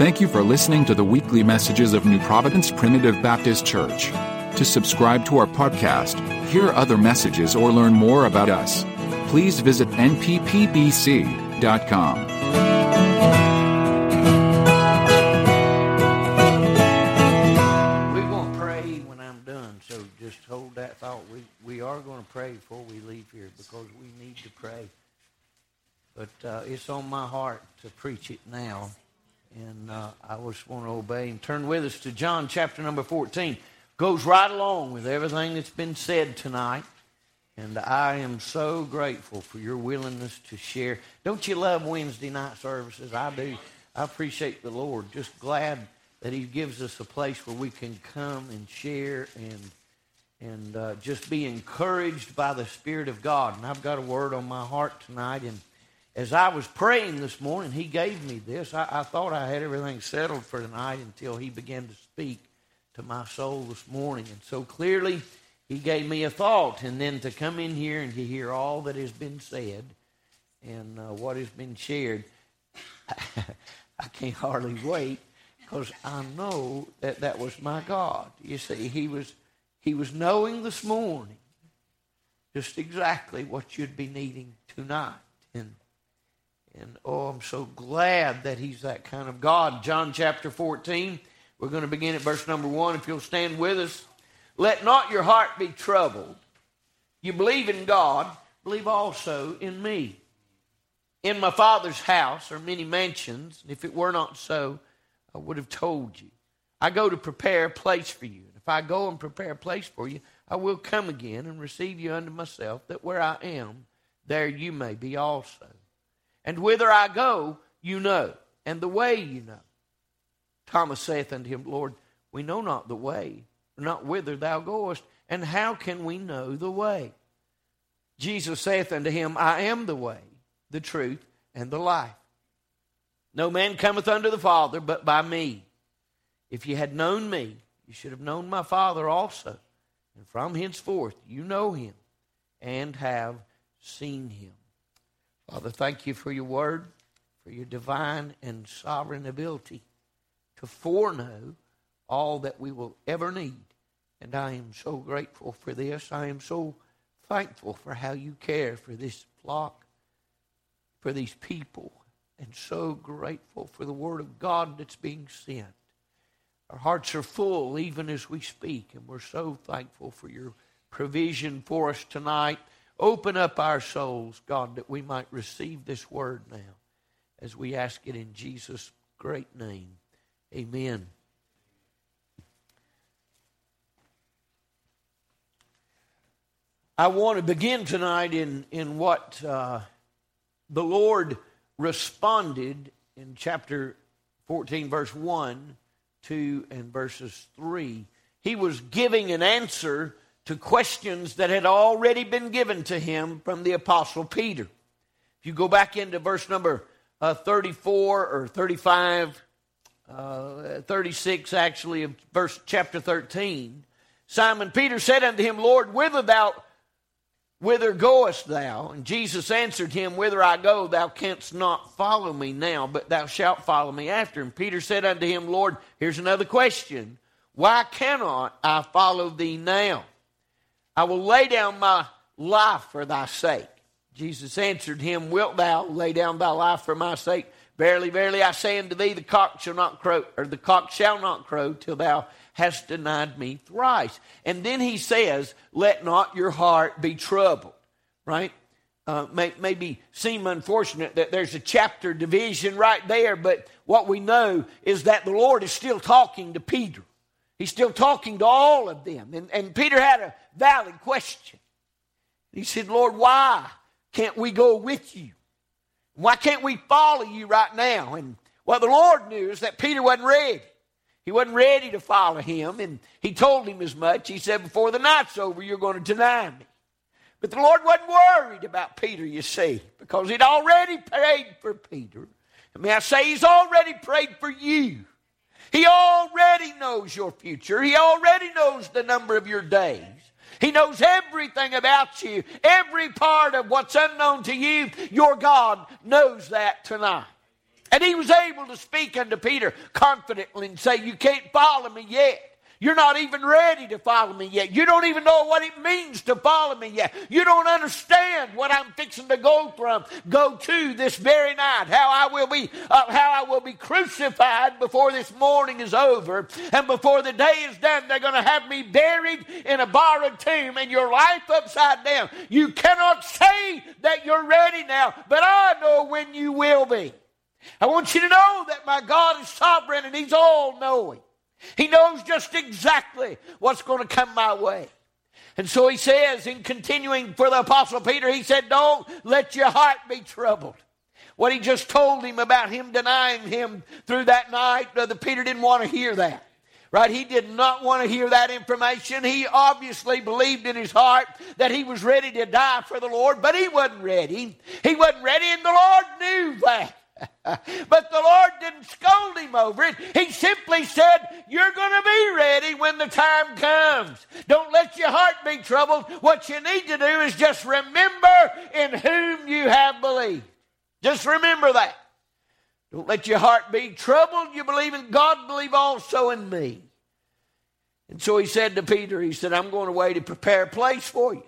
Thank you for listening to the weekly messages of New Providence Primitive Baptist Church. To subscribe to our podcast, hear other messages, or learn more about us, please visit nppbc.com. We're going to pray when I'm done, so just hold that thought. We, we are going to pray before we leave here because we need to pray. But uh, it's on my heart to preach it now, and uh, I just want to obey and turn with us to John chapter number 14. Goes right along with everything that's been said tonight. And I am so grateful for your willingness to share. Don't you love Wednesday night services? I do. I appreciate the Lord. Just glad that He gives us a place where we can come and share and and uh, just be encouraged by the Spirit of God. And I've got a word on my heart tonight. And as I was praying this morning, He gave me this. I, I thought I had everything settled for tonight until He began to speak to my soul this morning. And so clearly, he gave me a thought, and then to come in here and to hear all that has been said and uh, what has been shared, I can't hardly wait because I know that that was my God. You see, he was he was knowing this morning just exactly what you'd be needing tonight, and and oh, I'm so glad that He's that kind of God. John chapter 14. We're going to begin at verse number one. If you'll stand with us. Let not your heart be troubled. You believe in God, believe also in me. In my Father's house are many mansions, and if it were not so, I would have told you. I go to prepare a place for you. And if I go and prepare a place for you, I will come again and receive you unto myself, that where I am, there you may be also. And whither I go, you know, and the way you know. Thomas saith unto him, Lord, we know not the way not whither thou goest, and how can we know the way? Jesus saith unto him, I am the way, the truth, and the life. No man cometh unto the Father but by me. If ye had known me, you should have known my Father also. And from henceforth you know him and have seen him. Father, thank you for your word, for your divine and sovereign ability to foreknow all that we will ever need and I am so grateful for this. I am so thankful for how you care for this flock, for these people, and so grateful for the Word of God that's being sent. Our hearts are full even as we speak, and we're so thankful for your provision for us tonight. Open up our souls, God, that we might receive this word now as we ask it in Jesus' great name. Amen. I want to begin tonight in, in what uh, the Lord responded in chapter 14, verse 1, 2, and verses 3. He was giving an answer to questions that had already been given to him from the Apostle Peter. If you go back into verse number uh, 34 or 35, uh, 36 actually, of verse chapter 13, Simon Peter said unto him, Lord, whither thou Whither goest thou? And Jesus answered him, Whither I go, thou canst not follow me now, but thou shalt follow me after. And Peter said unto him, Lord, here's another question. Why cannot I follow thee now? I will lay down my life for thy sake. Jesus answered him, Wilt thou lay down thy life for my sake? Verily, verily, I say unto thee, the cock shall not crow, or the cock shall not crow till thou hast denied me thrice. And then he says, Let not your heart be troubled, right? Uh, may, maybe seem unfortunate that there's a chapter division right there, but what we know is that the Lord is still talking to Peter. He's still talking to all of them. And, and Peter had a valid question. He said, Lord, why can't we go with you? Why can't we follow you right now? And what the Lord knew is that Peter wasn't ready. He wasn't ready to follow him, and he told him as much. He said, Before the night's over, you're going to deny me. But the Lord wasn't worried about Peter, you see, because he'd already prayed for Peter. And may I say, he's already prayed for you. He already knows your future. He already knows the number of your days. He knows everything about you, every part of what's unknown to you. Your God knows that tonight. And he was able to speak unto Peter confidently and say, You can't follow me yet. You're not even ready to follow me yet. You don't even know what it means to follow me yet. You don't understand what I'm fixing to go from, go to this very night. How I will be, uh, how I will be crucified before this morning is over, and before the day is done, they're going to have me buried in a borrowed tomb, and your life upside down. You cannot say that you're ready now, but I know when you will be. I want you to know that my God is sovereign and He's all knowing. He knows just exactly what's going to come my way. And so he says, in continuing for the Apostle Peter, he said, Don't let your heart be troubled. What he just told him about him denying him through that night, the Peter didn't want to hear that. Right? He did not want to hear that information. He obviously believed in his heart that he was ready to die for the Lord, but he wasn't ready. He wasn't ready, and the Lord knew that. but the Lord didn't scold him over it. He simply said, You're going to be ready when the time comes. Don't let your heart be troubled. What you need to do is just remember in whom you have believed. Just remember that. Don't let your heart be troubled. You believe in God, believe also in me. And so he said to Peter, He said, I'm going away to prepare a place for you.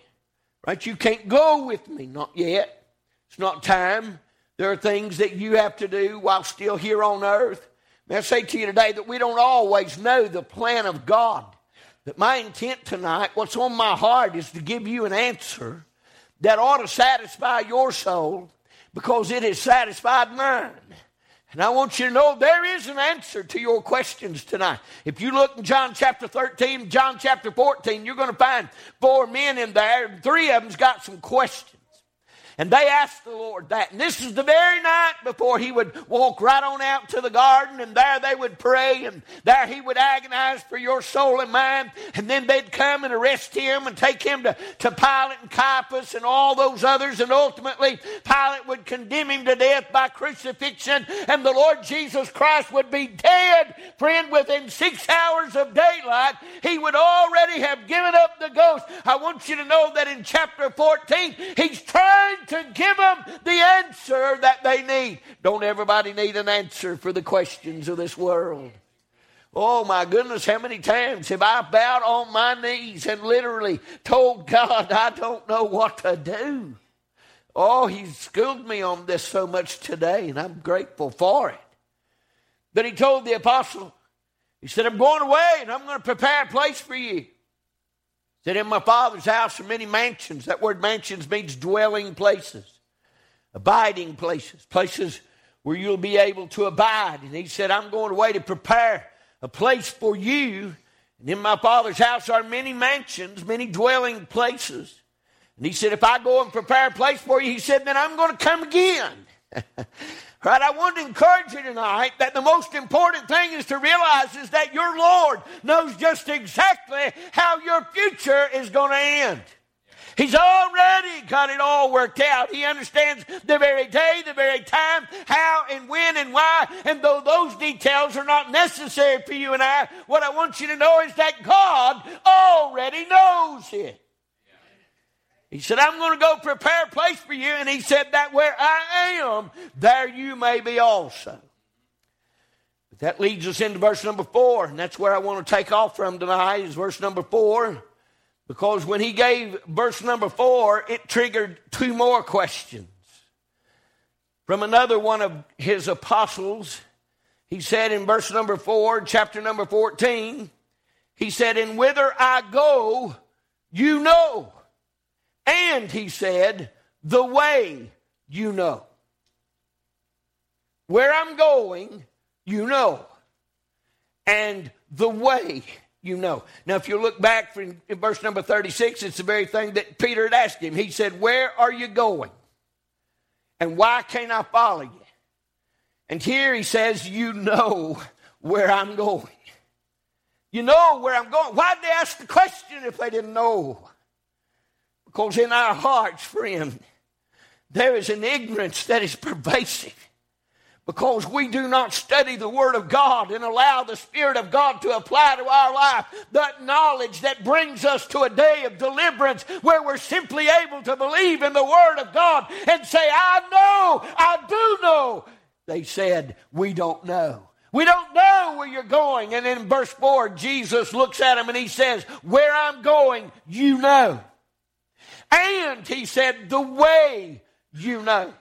Right? You can't go with me, not yet. It's not time. There are things that you have to do while still here on earth. May I say to you today that we don't always know the plan of God. That my intent tonight, what's on my heart, is to give you an answer that ought to satisfy your soul because it has satisfied mine. And I want you to know there is an answer to your questions tonight. If you look in John chapter 13, John chapter 14, you're going to find four men in there, and three of them's got some questions. And they asked the Lord that. And this is the very night before he would walk right on out to the garden, and there they would pray, and there he would agonize for your soul and mine. And then they'd come and arrest him and take him to, to Pilate and Caiaphas and all those others. And ultimately, Pilate would condemn him to death by crucifixion, and the Lord Jesus Christ would be dead, friend, within six hours of daylight. He would already have given up the ghost. I want you to know that in chapter 14, he's trying to give them the answer that they need. Don't everybody need an answer for the questions of this world? Oh my goodness, how many times have I bowed on my knees and literally told God I don't know what to do? Oh, He's schooled me on this so much today, and I'm grateful for it. But He told the apostle, He said, I'm going away and I'm going to prepare a place for you said, In my father's house are many mansions. That word mansions means dwelling places, abiding places, places where you'll be able to abide. And he said, I'm going away to prepare a place for you. And in my father's house are many mansions, many dwelling places. And he said, If I go and prepare a place for you, he said, then I'm going to come again. Right, I want to encourage you tonight that the most important thing is to realize is that your Lord knows just exactly how your future is going to end. He's already got it all worked out. He understands the very day, the very time, how and when and why. And though those details are not necessary for you and I, what I want you to know is that God already knows it. He said, I'm going to go prepare a place for you. And he said, That where I am, there you may be also. But that leads us into verse number four. And that's where I want to take off from tonight, is verse number four. Because when he gave verse number four, it triggered two more questions. From another one of his apostles, he said in verse number four, chapter number 14, he said, And whither I go, you know. And he said, the way you know. Where I'm going, you know. And the way you know. Now, if you look back in verse number 36, it's the very thing that Peter had asked him. He said, Where are you going? And why can't I follow you? And here he says, You know where I'm going. You know where I'm going. Why'd they ask the question if they didn't know? Because in our hearts, friend, there is an ignorance that is pervasive. Because we do not study the Word of God and allow the Spirit of God to apply to our life that knowledge that brings us to a day of deliverance where we're simply able to believe in the Word of God and say, I know, I do know They said, We don't know. We don't know where you're going. And in verse 4, Jesus looks at him and he says, Where I'm going, you know. And he said, The way you know.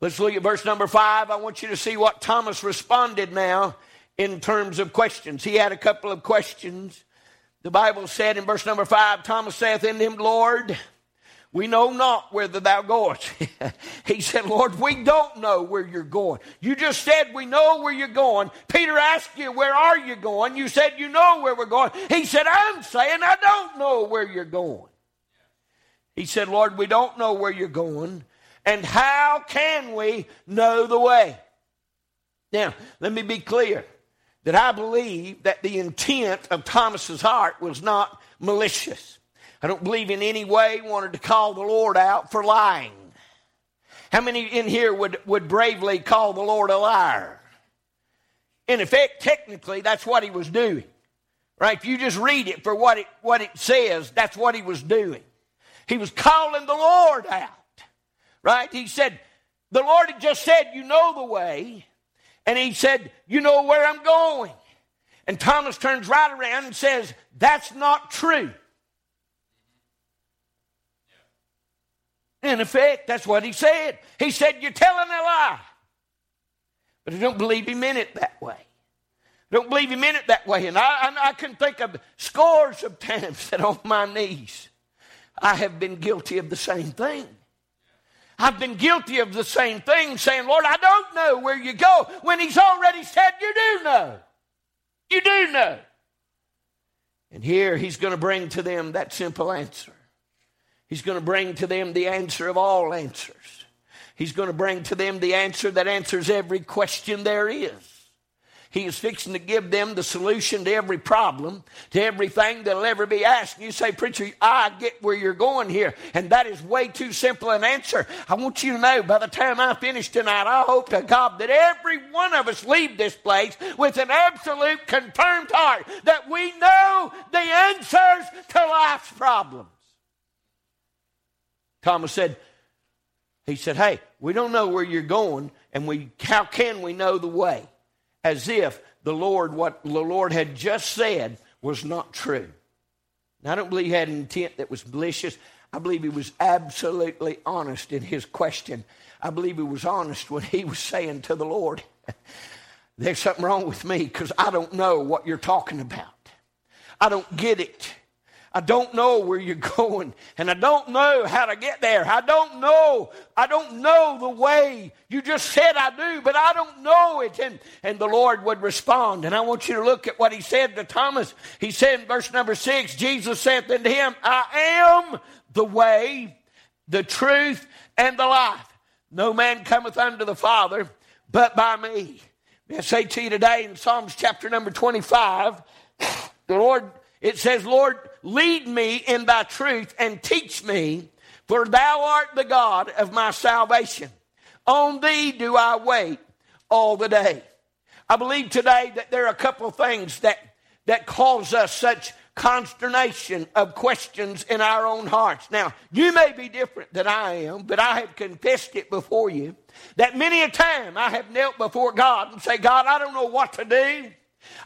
Let's look at verse number 5. I want you to see what Thomas responded now in terms of questions. He had a couple of questions. The Bible said in verse number 5 Thomas saith unto him, Lord, we know not whither thou goest. he said, Lord, we don't know where you're going. You just said we know where you're going. Peter asked you, Where are you going? You said, You know where we're going. He said, I'm saying I don't know where you're going. He said, Lord, we don't know where you're going. And how can we know the way? Now, let me be clear that I believe that the intent of Thomas's heart was not malicious. I don't believe in any way he wanted to call the Lord out for lying. How many in here would, would bravely call the Lord a liar? In effect, technically, that's what he was doing. Right? If you just read it for what it, what it says, that's what he was doing. He was calling the Lord out. Right? He said, The Lord had just said, You know the way. And he said, You know where I'm going. And Thomas turns right around and says, That's not true. In effect, that's what he said. He said, You're telling a lie. But I don't believe he meant it that way. I don't believe he meant it that way. And I, I, I can think of scores of times that on my knees I have been guilty of the same thing. I've been guilty of the same thing, saying, Lord, I don't know where you go, when He's already said you do know. You do know. And here He's going to bring to them that simple answer. He's going to bring to them the answer of all answers. He's going to bring to them the answer that answers every question there is. He is fixing to give them the solution to every problem, to everything that'll ever be asked. You say, Preacher, I get where you're going here, and that is way too simple an answer. I want you to know by the time I finish tonight, I hope to God that every one of us leave this place with an absolute confirmed heart that we know the answers to life's problems. Thomas said, he said, Hey, we don't know where you're going, and we how can we know the way? As if the Lord, what the Lord had just said, was not true. I don't believe he had an intent that was malicious. I believe he was absolutely honest in his question. I believe he was honest when he was saying to the Lord, There's something wrong with me because I don't know what you're talking about. I don't get it. I don't know where you're going and I don't know how to get there. I don't know. I don't know the way. You just said I do, but I don't know it. And, and the Lord would respond. And I want you to look at what he said to Thomas. He said in verse number six, Jesus said unto him, I am the way, the truth, and the life. No man cometh unto the Father but by me. I say to you today in Psalms chapter number 25, the Lord, it says, Lord, Lead me in thy truth and teach me, for thou art the God of my salvation. On thee do I wait all the day. I believe today that there are a couple of things that, that cause us such consternation of questions in our own hearts. Now, you may be different than I am, but I have confessed it before you that many a time I have knelt before God and say, God, I don't know what to do.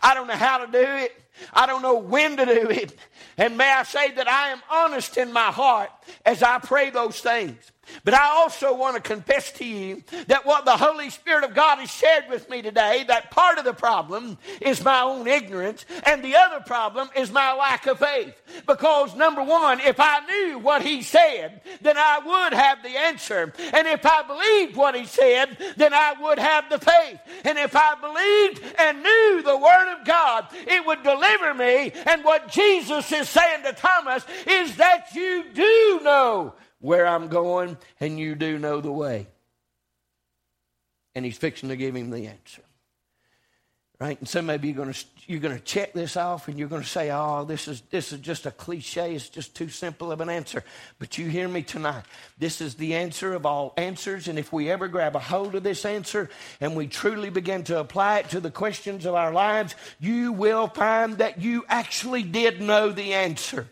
I don't know how to do it. I don't know when to do it. And may I say that I am honest in my heart as I pray those things. But I also want to confess to you that what the Holy Spirit of God has shared with me today, that part of the problem is my own ignorance, and the other problem is my lack of faith. Because, number one, if I knew what He said, then I would have the answer. And if I believed what He said, then I would have the faith. And if I believed and knew the Word of God, it would deliver me. And what Jesus is saying to Thomas is that you do know where I'm going, and you do know the way. And he's fixing to give him the answer. Right? And some of you are going to you're going to check this off and you're going to say, "Oh, this is this is just a cliche. It's just too simple of an answer." But you hear me tonight. This is the answer of all answers, and if we ever grab a hold of this answer and we truly begin to apply it to the questions of our lives, you will find that you actually did know the answer.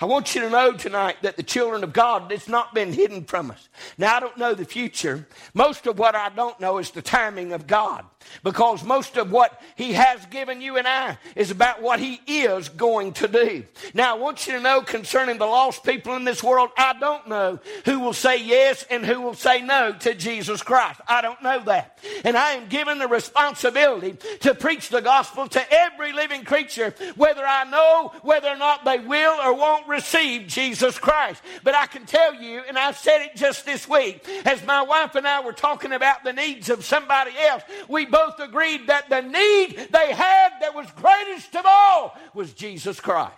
I want you to know tonight that the children of God, it's not been hidden from us. Now, I don't know the future. Most of what I don't know is the timing of God because most of what He has given you and I is about what He is going to do. Now, I want you to know concerning the lost people in this world, I don't know who will say yes and who will say no to Jesus Christ. I don't know that. And I am given the responsibility to preach the gospel to every living creature, whether I know whether or not they will or won't receive Jesus Christ. But I can tell you, and I said it just this week, as my wife and I were talking about the needs of somebody else, we both both agreed that the need they had that was greatest of all was Jesus Christ.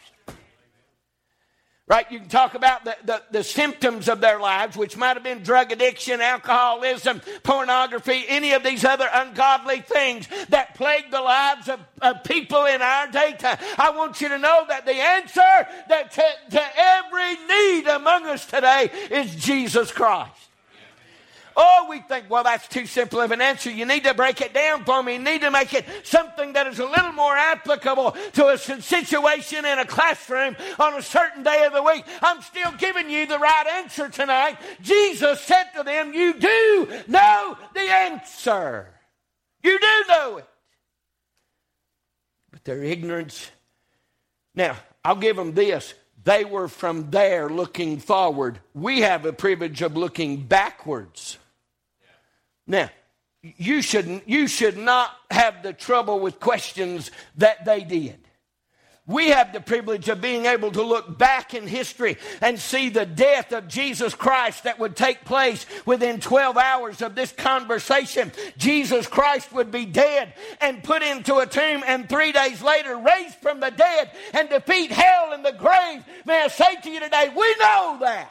Right? You can talk about the, the, the, symptoms of their lives, which might have been drug addiction, alcoholism, pornography, any of these other ungodly things that plague the lives of, of people in our day. daytime. I want you to know that the answer that to, to every need among us today is Jesus Christ. Oh, we think, well, that's too simple of an answer. You need to break it down for me. You need to make it something that is a little more applicable to a situation in a classroom on a certain day of the week. I'm still giving you the right answer tonight. Jesus said to them, You do know the answer. You do know it. But their ignorance. Now, I'll give them this. They were from there looking forward. We have a privilege of looking backwards. Now, you shouldn't you should not have the trouble with questions that they did. We have the privilege of being able to look back in history and see the death of Jesus Christ that would take place within 12 hours of this conversation. Jesus Christ would be dead and put into a tomb, and three days later raised from the dead and defeat hell and the grave. May I say to you today, we know that.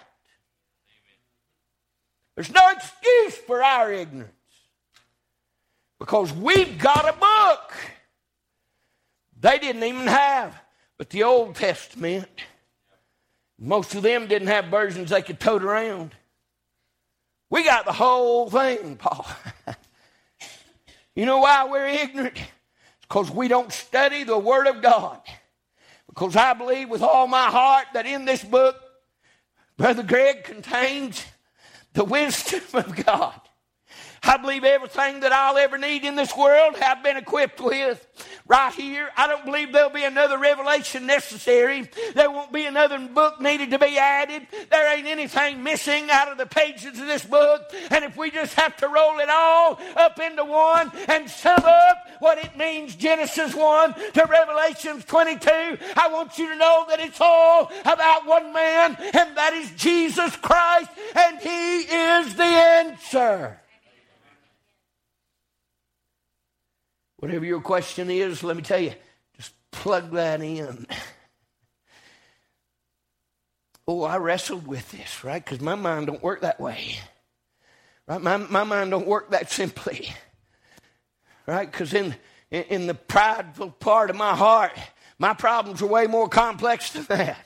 There's no excuse for our ignorance because we've got a book they didn't even have. But the Old Testament, most of them didn't have versions they could tote around. We got the whole thing, Paul. you know why we're ignorant? Because we don't study the Word of God. Because I believe with all my heart that in this book, Brother Greg contains the wisdom of God. I believe everything that I'll ever need in this world have been equipped with right here. I don't believe there'll be another revelation necessary. There won't be another book needed to be added. There ain't anything missing out of the pages of this book. And if we just have to roll it all up into one and sum up what it means, Genesis 1 to Revelations 22, I want you to know that it's all about one man, and that is Jesus Christ, and He is the answer. Whatever your question is, let me tell you, just plug that in. oh, I wrestled with this, right? Because my mind don't work that way. Right? My, my mind don't work that simply. Right? Because in, in, in the prideful part of my heart, my problems are way more complex than that.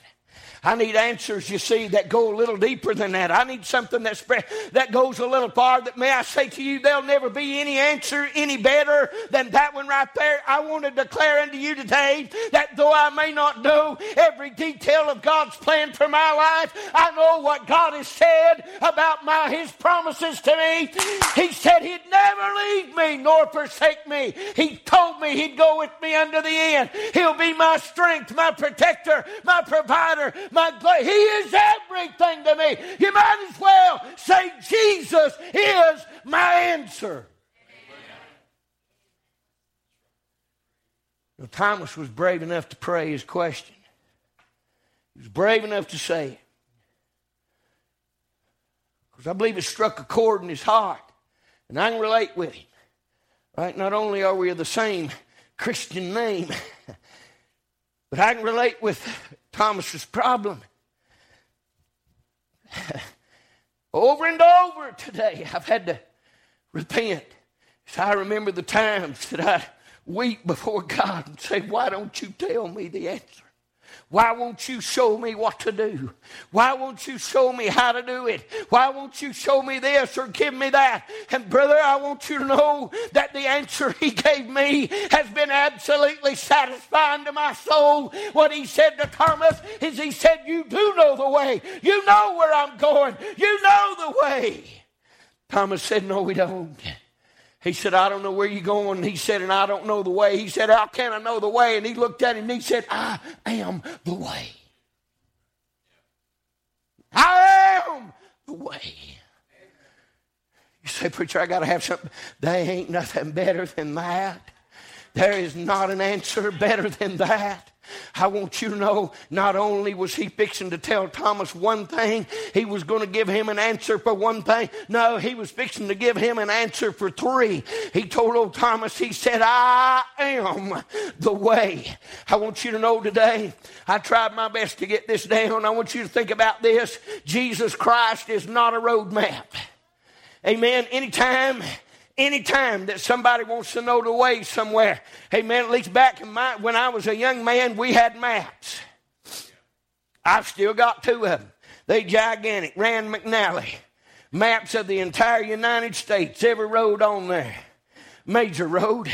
I need answers, you see, that go a little deeper than that. I need something that spread, that goes a little farther. That may I say to you, there'll never be any answer any better than that one right there. I want to declare unto you today that though I may not know every detail of God's plan for my life, I know what God has said about my His promises to me. He said He'd never leave me nor forsake me. He told me He'd go with me unto the end. He'll be my strength, my protector, my provider, my He is everything to me. You might as well say Jesus is my answer. Now, Thomas was brave enough to pray his question. He was brave enough to say it. Because I believe it struck a chord in his heart. And I can relate with him. Right? Not only are we of the same Christian name, but I can relate with Thomas's problem. over and over today, I've had to repent. So I remember the times that I weep before God and say, Why don't you tell me the answer? Why won't you show me what to do? Why won't you show me how to do it? Why won't you show me this or give me that? And brother, I want you to know that the answer he gave me has been absolutely satisfying to my soul. What he said to Thomas is he said, You do know the way. You know where I'm going. You know the way. Thomas said, No, we don't. He said, I don't know where you're going. He said, and I don't know the way. He said, How can I know the way? And he looked at him and he said, I am the way. I am the way. You say, Preacher, I got to have something. There ain't nothing better than that. There is not an answer better than that. I want you to know not only was he fixing to tell Thomas one thing, he was going to give him an answer for one thing. No, he was fixing to give him an answer for three. He told old Thomas, he said, I am the way. I want you to know today, I tried my best to get this down. I want you to think about this. Jesus Christ is not a road map. Amen. Anytime Anytime that somebody wants to know the way somewhere, hey man, at least back in my, when I was a young man, we had maps. I've still got two of them. They gigantic. Rand McNally. Maps of the entire United States, every road on there. Major road.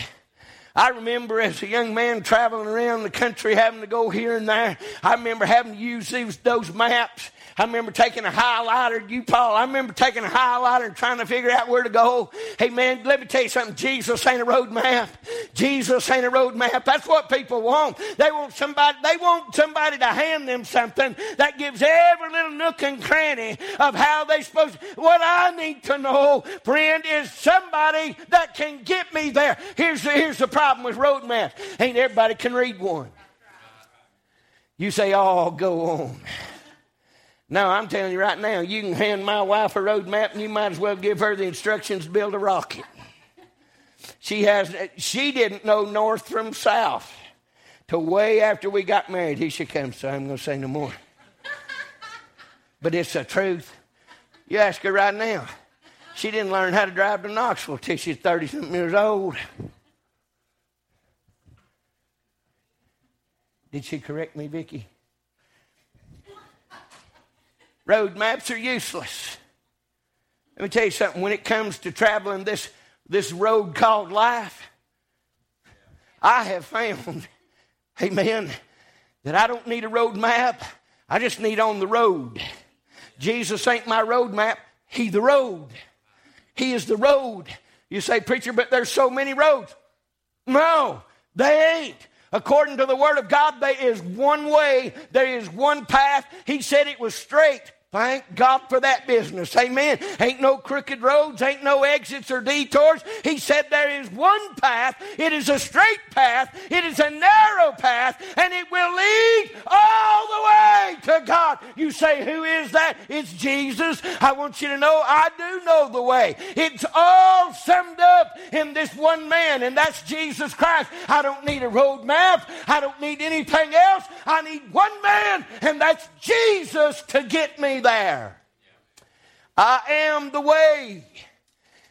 I remember as a young man traveling around the country having to go here and there. I remember having to use these, those maps I remember taking a highlighter, you Paul, I remember taking a highlighter and trying to figure out where to go. Hey man, let me tell you something. Jesus ain't a road map. Jesus ain't a road map. That's what people want. They want somebody, they want somebody to hand them something that gives every little nook and cranny of how they supposed what I need to know, friend, is somebody that can get me there. Here's the, here's the problem with road maps. Ain't everybody can read one. You say, oh, go on. No, I'm telling you right now, you can hand my wife a road map and you might as well give her the instructions to build a rocket. She has she didn't know north from south till way after we got married. Here she comes, so I'm gonna say no more. But it's the truth. You ask her right now. She didn't learn how to drive to Knoxville till she's 30 something years old. Did she correct me, Vicki? Road maps are useless. Let me tell you something. When it comes to traveling this, this road called life, I have found, amen, that I don't need a road map. I just need on the road. Jesus ain't my road map. He the road. He is the road. You say, preacher, but there's so many roads. No, they ain't. According to the Word of God, there is one way, there is one path. He said it was straight. Thank God for that business. Amen. Ain't no crooked roads, ain't no exits or detours. He said there is one path. It is a straight path. It is a narrow path, and it will lead all the way to God. You say, Who is that? It's Jesus. I want you to know I do know the way. It's all summed up in this one man, and that's Jesus Christ. I don't need a road map. I don't need anything else. I need one man, and that's Jesus to get me there. I am the way.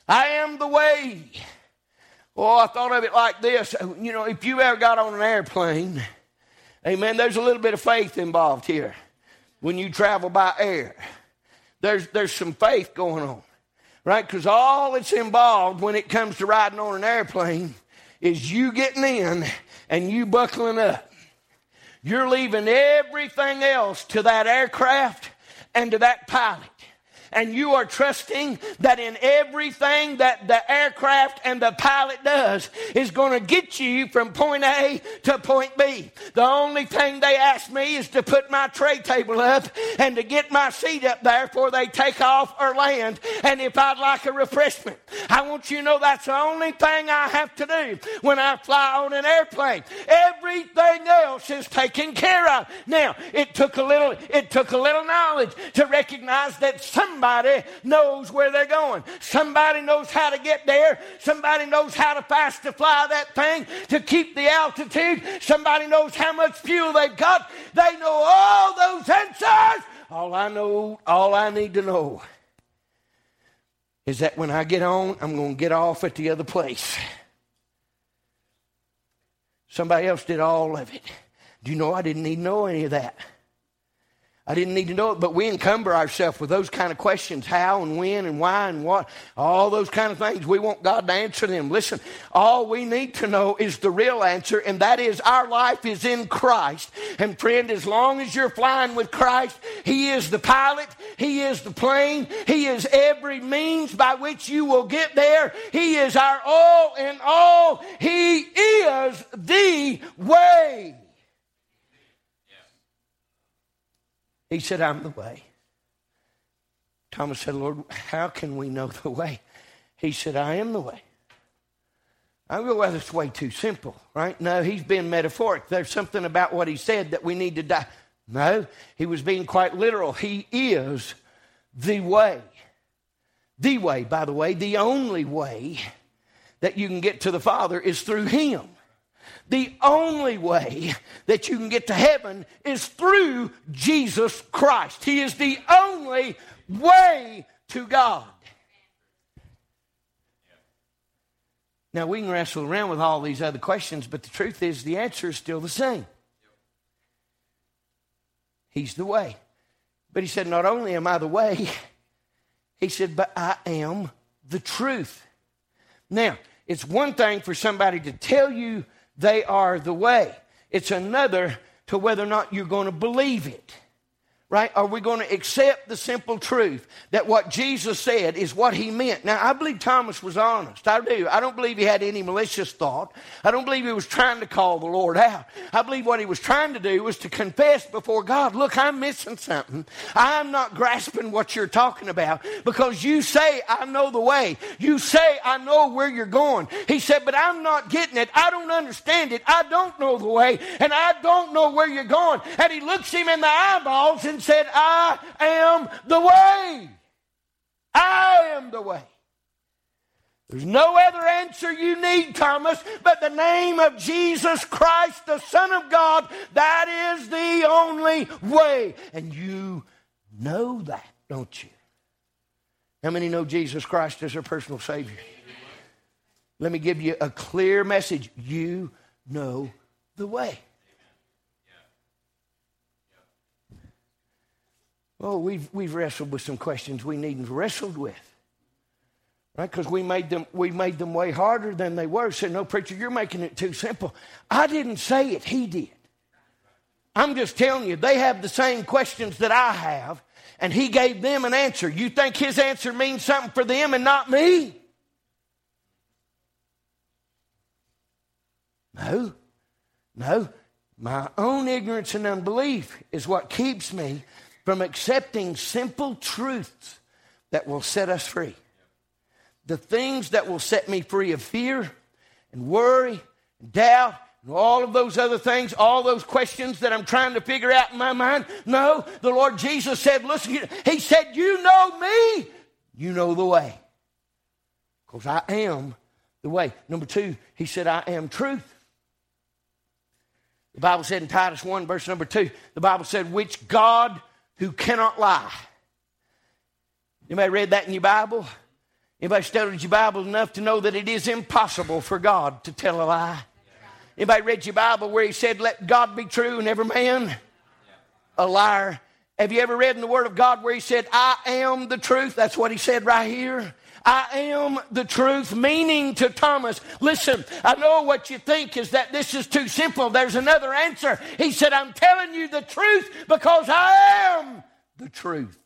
I am the way. Oh, I thought of it like this. You know, if you ever got on an airplane, amen, there's a little bit of faith involved here when you travel by air. There's, there's some faith going on, right? Because all that's involved when it comes to riding on an airplane is you getting in and you buckling up. You're leaving everything else to that aircraft and to that pilot and you are trusting that in everything that the aircraft and the pilot does is going to get you from point A to point B. The only thing they ask me is to put my tray table up and to get my seat up there before they take off or land. And if I'd like a refreshment, I want you to know that's the only thing I have to do when I fly on an airplane. Everything else is taken care of. Now, it took a little, it took a little knowledge to recognize that some somebody knows where they're going. Somebody knows how to get there. Somebody knows how to fast to fly that thing to keep the altitude. Somebody knows how much fuel they've got. They know all those answers. All I know, all I need to know is that when I get on, I'm going to get off at the other place. Somebody else did all of it. Do you know I didn't need to know any of that? I didn't need to know it, but we encumber ourselves with those kind of questions how and when and why and what, all those kind of things. We want God to answer them. Listen, all we need to know is the real answer, and that is our life is in Christ. And friend, as long as you're flying with Christ, He is the pilot, He is the plane, He is every means by which you will get there. He is our all in all, He is the way. He said, I'm the way. Thomas said, Lord, how can we know the way? He said, I am the way. I go, well, that's way too simple, right? No, he's being metaphoric. There's something about what he said that we need to die. No, he was being quite literal. He is the way. The way, by the way, the only way that you can get to the Father is through him. The only way that you can get to heaven is through Jesus Christ. He is the only way to God. Now, we can wrestle around with all these other questions, but the truth is the answer is still the same. He's the way. But he said, Not only am I the way, he said, but I am the truth. Now, it's one thing for somebody to tell you they are the way. It's another to whether or not you're going to believe it right? Are we going to accept the simple truth that what Jesus said is what he meant? Now, I believe Thomas was honest. I do. I don't believe he had any malicious thought. I don't believe he was trying to call the Lord out. I believe what he was trying to do was to confess before God, look, I'm missing something. I'm not grasping what you're talking about because you say I know the way. You say I know where you're going. He said, but I'm not getting it. I don't understand it. I don't know the way and I don't know where you're going. And he looks him in the eyeballs and said, I am the way. I am the way. There's no other answer you need, Thomas, but the name of Jesus Christ, the Son of God. That is the only way. And you know that, don't you? How many know Jesus Christ as their personal Savior? Let me give you a clear message. You know the way. Oh, we've, we've wrestled with some questions we needn't wrestled with. Right? Because we made them we made them way harder than they were. Said, no, preacher, you're making it too simple. I didn't say it, he did. I'm just telling you, they have the same questions that I have, and he gave them an answer. You think his answer means something for them and not me? No. No. My own ignorance and unbelief is what keeps me from accepting simple truths that will set us free. The things that will set me free of fear and worry and doubt and all of those other things, all those questions that I'm trying to figure out in my mind. No, the Lord Jesus said, listen, He said, You know me, you know the way. Because I am the way. Number two, He said, I am truth. The Bible said in Titus 1, verse number 2, the Bible said, which God who cannot lie. Anybody read that in your Bible? Anybody studied your Bible enough to know that it is impossible for God to tell a lie? Anybody read your Bible where he said, Let God be true and every man a liar? Have you ever read in the Word of God where he said, I am the truth? That's what he said right here. I am the truth, meaning to Thomas, listen, I know what you think is that this is too simple. There's another answer. He said, I'm telling you the truth because I am the truth.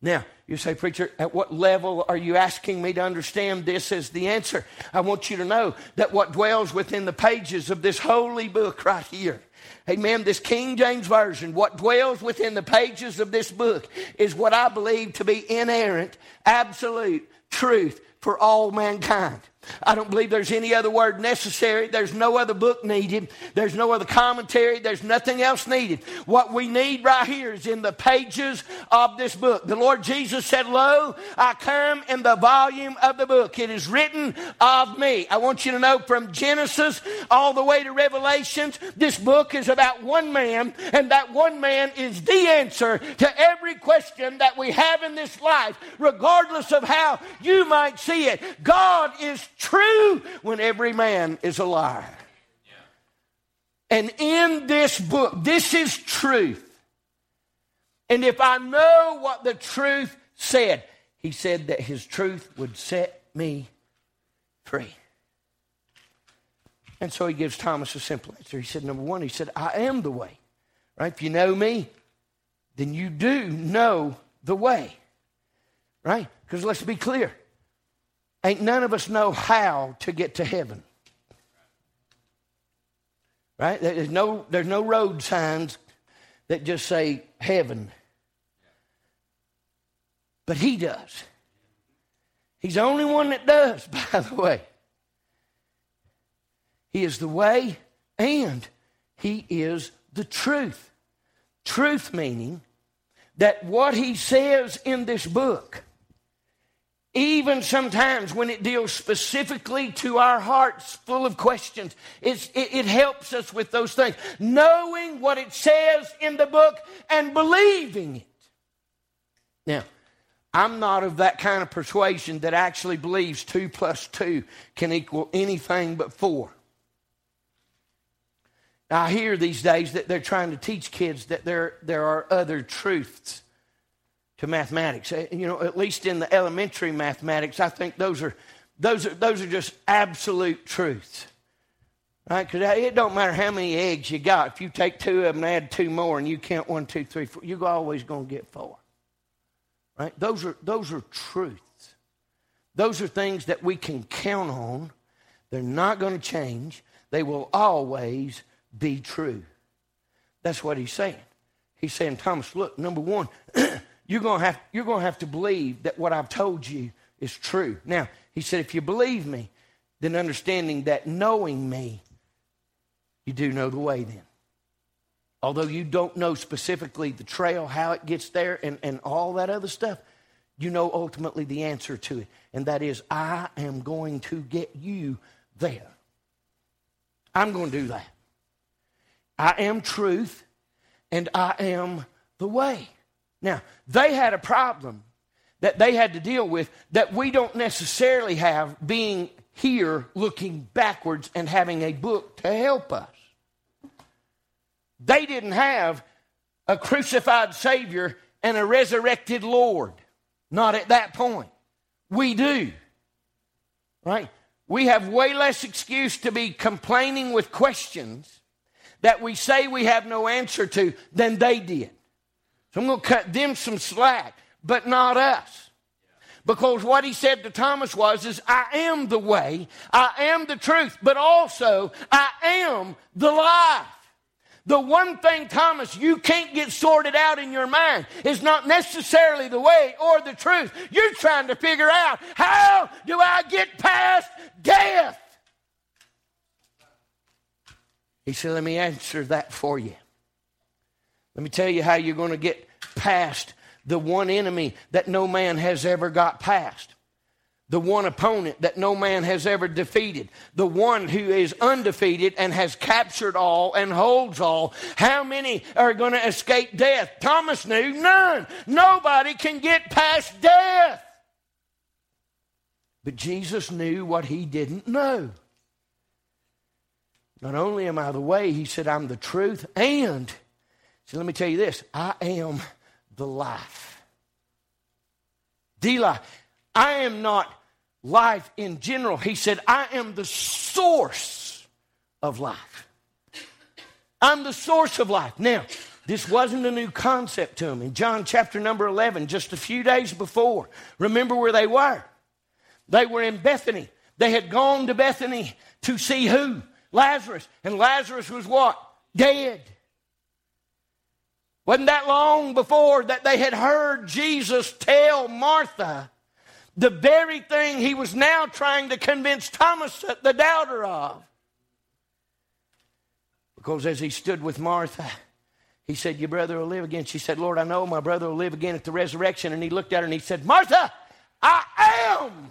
Now, you say, Preacher, at what level are you asking me to understand this as the answer? I want you to know that what dwells within the pages of this holy book right here Amen. This King James Version, what dwells within the pages of this book is what I believe to be inerrant, absolute truth for all mankind. I don't believe there's any other word necessary. There's no other book needed. There's no other commentary. There's nothing else needed. What we need right here is in the pages of this book. The Lord Jesus said, Lo, I come in the volume of the book. It is written of me. I want you to know from Genesis all the way to Revelations, this book is about one man, and that one man is the answer to every question that we have in this life, regardless of how you might see it. God is true when every man is a liar. And in this book, this is truth. And if I know what the truth said, he said that his truth would set me free. And so he gives Thomas a simple answer. He said, number one, he said, I am the way. Right? If you know me, then you do know the way. Right? Because let's be clear. Ain't none of us know how to get to heaven. Right? There's no, there's no road signs that just say heaven. But he does. He's the only one that does, by the way. He is the way and He is the truth. Truth meaning that what He says in this book, even sometimes when it deals specifically to our hearts full of questions, it, it helps us with those things. Knowing what it says in the book and believing it. Now, I'm not of that kind of persuasion that actually believes two plus two can equal anything but four. Now, I hear these days that they're trying to teach kids that there, there are other truths to mathematics. Eh, you know, at least in the elementary mathematics, I think those are, those are, those are just absolute truths. Right? Because it don't matter how many eggs you got. If you take two of them and add two more and you count one, two, three, four, you're always going to get four. Right? Those are, those are truths. Those are things that we can count on. They're not going to change. They will always be true. That's what he's saying. He's saying, Thomas, look, number one, you're going to have, you're going to have to believe that what I've told you is true. Now, he said, if you believe me, then understanding that knowing me, you do know the way then. Although you don't know specifically the trail, how it gets there, and, and all that other stuff, you know ultimately the answer to it. And that is, I am going to get you there. I'm going to do that. I am truth and I am the way. Now, they had a problem that they had to deal with that we don't necessarily have being here looking backwards and having a book to help us. They didn't have a crucified Savior and a resurrected Lord. Not at that point. We do. Right? We have way less excuse to be complaining with questions that we say we have no answer to than they did. So I'm going to cut them some slack, but not us. Because what he said to Thomas was, is I am the way, I am the truth, but also I am the life. The one thing, Thomas, you can't get sorted out in your mind is not necessarily the way or the truth. You're trying to figure out how do I get past death? He said, Let me answer that for you. Let me tell you how you're going to get past the one enemy that no man has ever got past. The one opponent that no man has ever defeated. The one who is undefeated and has captured all and holds all. How many are going to escape death? Thomas knew none. Nobody can get past death. But Jesus knew what he didn't know. Not only am I the way, he said, I'm the truth. And, let me tell you this I am the life. The. I am not life in general. He said, I am the source of life. I'm the source of life. Now, this wasn't a new concept to him. In John chapter number 11, just a few days before, remember where they were? They were in Bethany. They had gone to Bethany to see who? Lazarus. And Lazarus was what? Dead. Wasn't that long before that they had heard Jesus tell Martha the very thing he was now trying to convince Thomas, the doubter, of? Because as he stood with Martha, he said, Your brother will live again. She said, Lord, I know my brother will live again at the resurrection. And he looked at her and he said, Martha, I am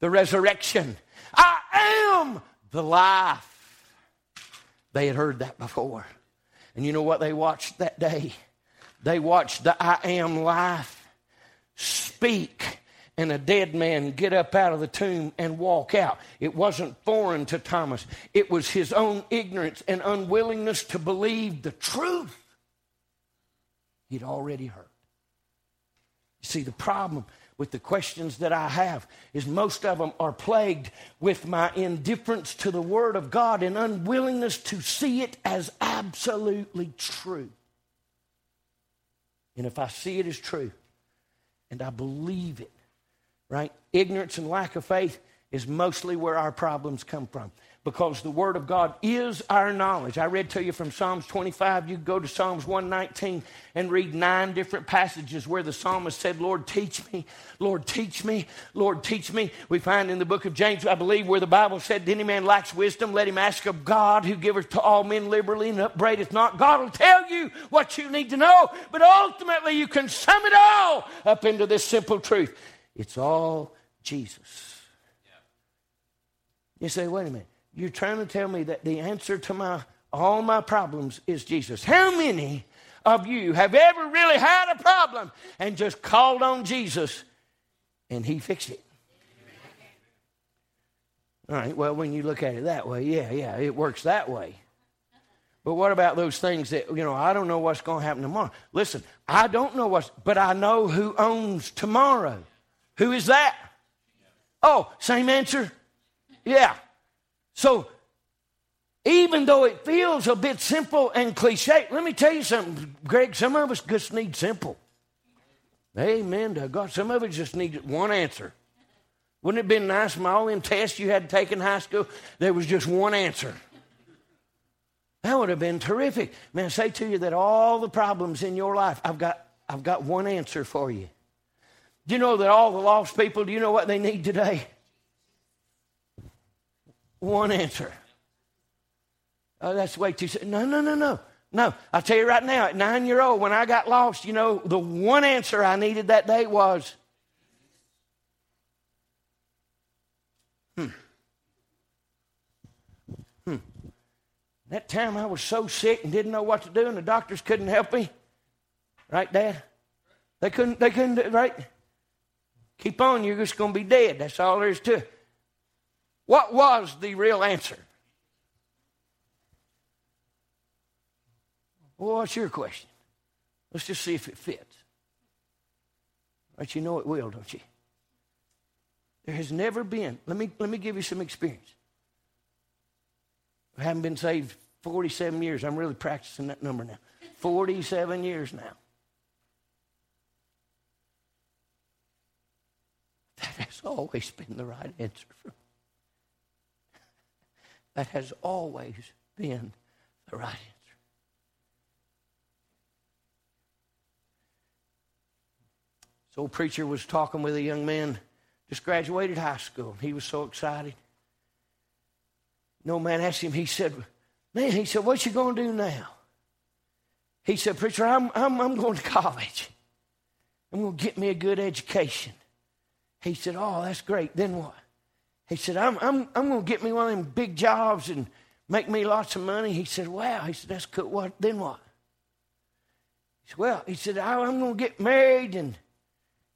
the resurrection. I am the life. They had heard that before. And you know what they watched that day? They watched the I am life speak and a dead man get up out of the tomb and walk out. It wasn't foreign to Thomas, it was his own ignorance and unwillingness to believe the truth. He'd already heard. You see, the problem with the questions that I have is most of them are plagued with my indifference to the Word of God and unwillingness to see it as absolutely true. And if I see it as true and I believe it, right? Ignorance and lack of faith is mostly where our problems come from because the Word of God is our knowledge. I read to you from Psalms 25. You go to Psalms 119 and read nine different passages where the psalmist said, Lord, teach me, Lord, teach me, Lord, teach me. We find in the book of James, I believe, where the Bible said, Any man lacks wisdom, let him ask of God, who giveth to all men liberally and upbraideth not. God will tell you what you need to know, but ultimately you can sum it all up into this simple truth it's all Jesus. You say, wait a minute. You're trying to tell me that the answer to my all my problems is Jesus. How many of you have ever really had a problem and just called on Jesus and he fixed it? All right, well, when you look at it that way, yeah, yeah, it works that way. But what about those things that, you know, I don't know what's going to happen tomorrow? Listen, I don't know what's, but I know who owns tomorrow. Who is that? Oh, same answer? Yeah. So, even though it feels a bit simple and cliche, let me tell you something, Greg. Some of us just need simple. Amen to God. Some of us just need one answer. Wouldn't it have been nice from all them tests you had to take in high school? There was just one answer. That would have been terrific. Man, I say to you that all the problems in your life, I've got, I've got one answer for you. Do you know that all the lost people, do you know what they need today? One answer. Oh, that's way too. No, no, no, no. No, I'll tell you right now, at nine year old, when I got lost, you know, the one answer I needed that day was, hmm. Hmm. That time I was so sick and didn't know what to do, and the doctors couldn't help me. Right, Dad? They couldn't, they couldn't, right? Keep on, you're just going to be dead. That's all there is to it. What was the real answer? Well, what's your question? Let's just see if it fits. But you know it will, don't you? There has never been, let me, let me give you some experience. I haven't been saved 47 years. I'm really practicing that number now. 47 years now. That has always been the right answer for me. That has always been the right answer. This old preacher was talking with a young man, just graduated high school. He was so excited. No man asked him, he said, Man, he said, What you going to do now? He said, Preacher, I'm, I'm, I'm going to college. I'm going to get me a good education. He said, Oh, that's great. Then what? He said, I'm, I'm, I'm going to get me one of them big jobs and make me lots of money. He said, Wow. He said, That's cool. What? Then what? He said, Well, he said, I'm going to get married and,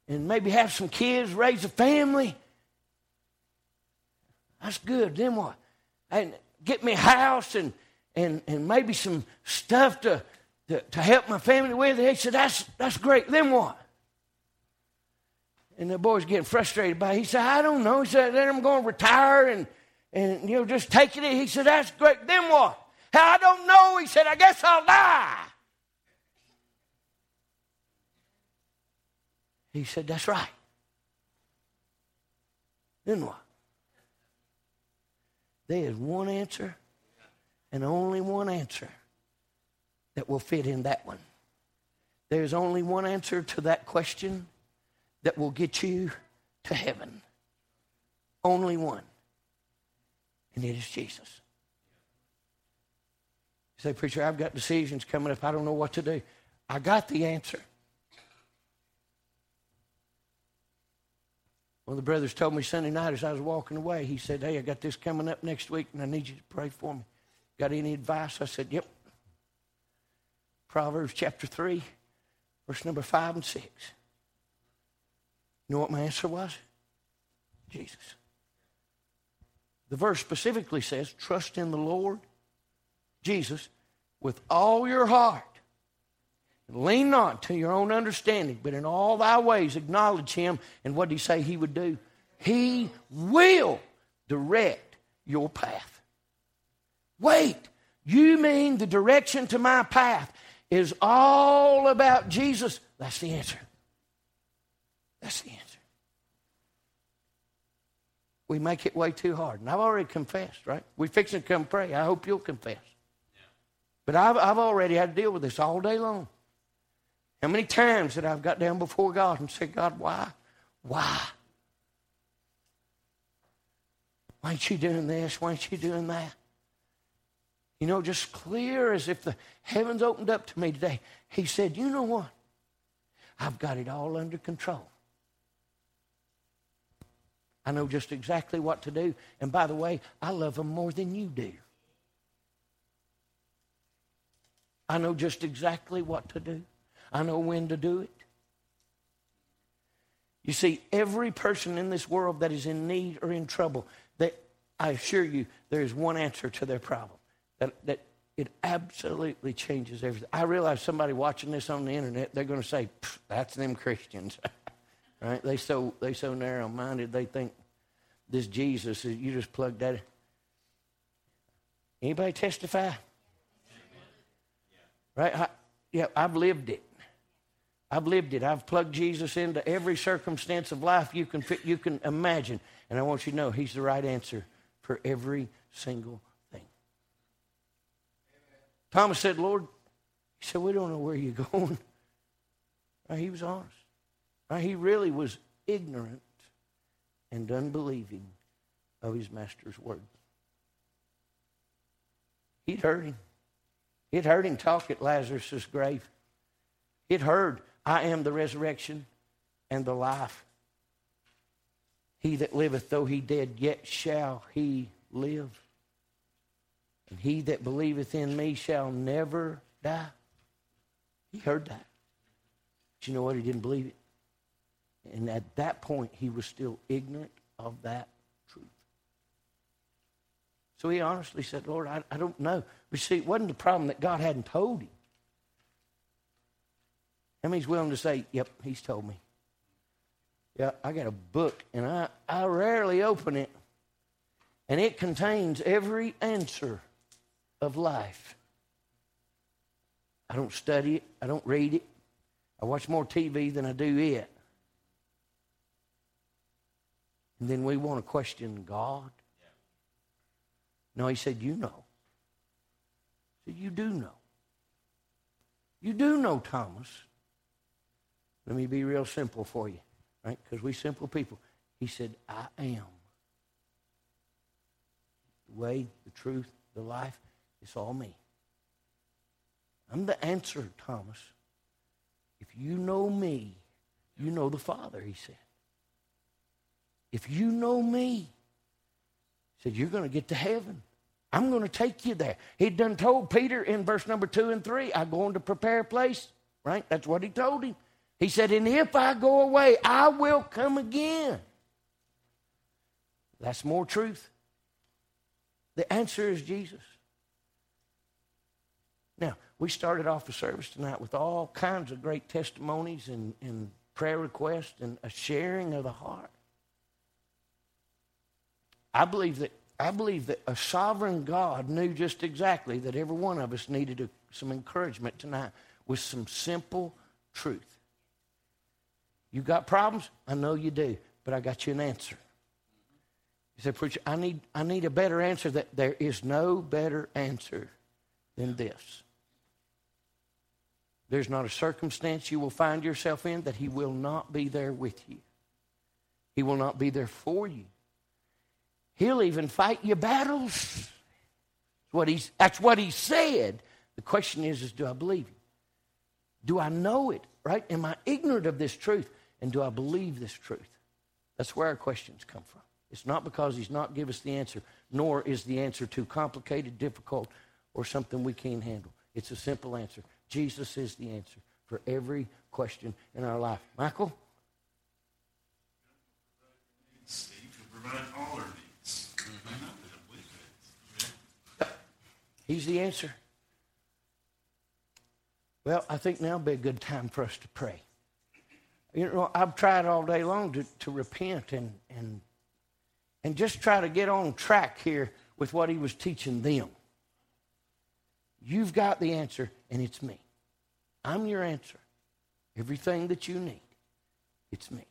and maybe have some kids, raise a family. That's good. Then what? And get me a house and, and, and maybe some stuff to, to, to help my family with. He said, That's, that's great. Then what? And the boy's getting frustrated by it. He said, I don't know. He said, then I'm going to retire and, and you know, just take it. He said, that's great. Then what? I don't know. He said, I guess I'll die. He said, that's right. Then what? There is one answer and only one answer that will fit in that one. There's only one answer to that question that will get you to heaven. Only one. And it is Jesus. You say, Preacher, I've got decisions coming up. I don't know what to do. I got the answer. One of the brothers told me Sunday night as I was walking away, he said, Hey, I got this coming up next week and I need you to pray for me. Got any advice? I said, Yep. Proverbs chapter 3, verse number 5 and 6. You know what my answer was? Jesus. The verse specifically says, trust in the Lord, Jesus, with all your heart Lean not to your own understanding, but in all thy ways acknowledge him. And what did he say he would do? He will direct your path. Wait, you mean the direction to my path is all about Jesus? That's the answer. That's the answer. We make it way too hard. And I've already confessed, right? We're fixing to come pray. I hope you'll confess. But I've, I've already had to deal with this all day long. How many times that I've got down before God and said, God, why? Why? Why ain't you doing this? Why ain't you doing that? You know, just clear as if the heavens opened up to me today. He said, You know what? I've got it all under control. I know just exactly what to do. And by the way, I love them more than you do. I know just exactly what to do. I know when to do it. You see, every person in this world that is in need or in trouble, that I assure you, there is one answer to their problem. That, that it absolutely changes everything. I realize somebody watching this on the internet, they're going to say, "That's them Christians." right? They so they so narrow minded. They think this Jesus is you just plug that. Anybody testify? Right? I, yeah, I've lived it. I've lived it. I've plugged Jesus into every circumstance of life you can you can imagine, and I want you to know He's the right answer for every single thing. Thomas said, "Lord," he said, "We don't know where you're going." Right? He was honest. Right? He really was ignorant and unbelieving of his master's word. He'd heard him. He'd heard him talk at Lazarus' grave. He'd heard, I am the resurrection and the life. He that liveth, though he dead, yet shall he live. And he that believeth in me shall never die. He heard that. But you know what? He didn't believe it. And at that point, he was still ignorant of that truth. So he honestly said, Lord, I, I don't know. But see, it wasn't the problem that God hadn't told him. How many's willing to say, Yep, he's told me? Yeah, I got a book, and I, I rarely open it, and it contains every answer of life. I don't study it, I don't read it. I watch more TV than I do it. And then we want to question God. No, he said, You know. He said, You do know. You do know, Thomas. Let me be real simple for you, right? Because we simple people. He said, I am. The way, the truth, the life, it's all me. I'm the answer, Thomas. If you know me, you know the Father, he said. If you know me, he said, you're going to get to heaven. I'm going to take you there. He'd done told Peter in verse number two and three, I'm going to prepare a place, right? That's what he told him. He said, and if I go away, I will come again. That's more truth. The answer is Jesus. Now, we started off the service tonight with all kinds of great testimonies and, and prayer requests and a sharing of the heart. I believe that I believe that a sovereign God knew just exactly that every one of us needed a, some encouragement tonight with some simple truth. You got problems? I know you do, but I got you an answer. You said, Preacher, I need, I need a better answer. That there is no better answer than this. There's not a circumstance you will find yourself in that He will not be there with you. He will not be there for you. He'll even fight your battles. That's what, he's, that's what he said. The question is, is do I believe him? Do I know it, right? Am I ignorant of this truth? And do I believe this truth? That's where our questions come from. It's not because he's not give us the answer, nor is the answer too complicated, difficult, or something we can't handle. It's a simple answer. Jesus is the answer for every question in our life. Michael? Steve, provide all our Mm-hmm. He's the answer. Well, I think now would be a good time for us to pray. You know, I've tried all day long to, to repent and, and, and just try to get on track here with what he was teaching them. You've got the answer, and it's me. I'm your answer. Everything that you need, it's me.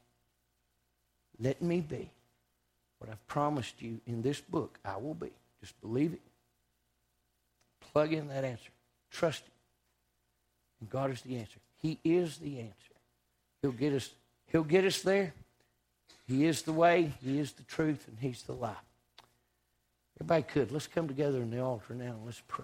Let me be what I've promised you in this book, I will be. Just believe it. Plug in that answer. Trust it. And God is the answer. He is the answer. He'll get us, he'll get us there. He is the way, He is the truth, and He's the life. Everybody could. Let's come together in the altar now and let's pray.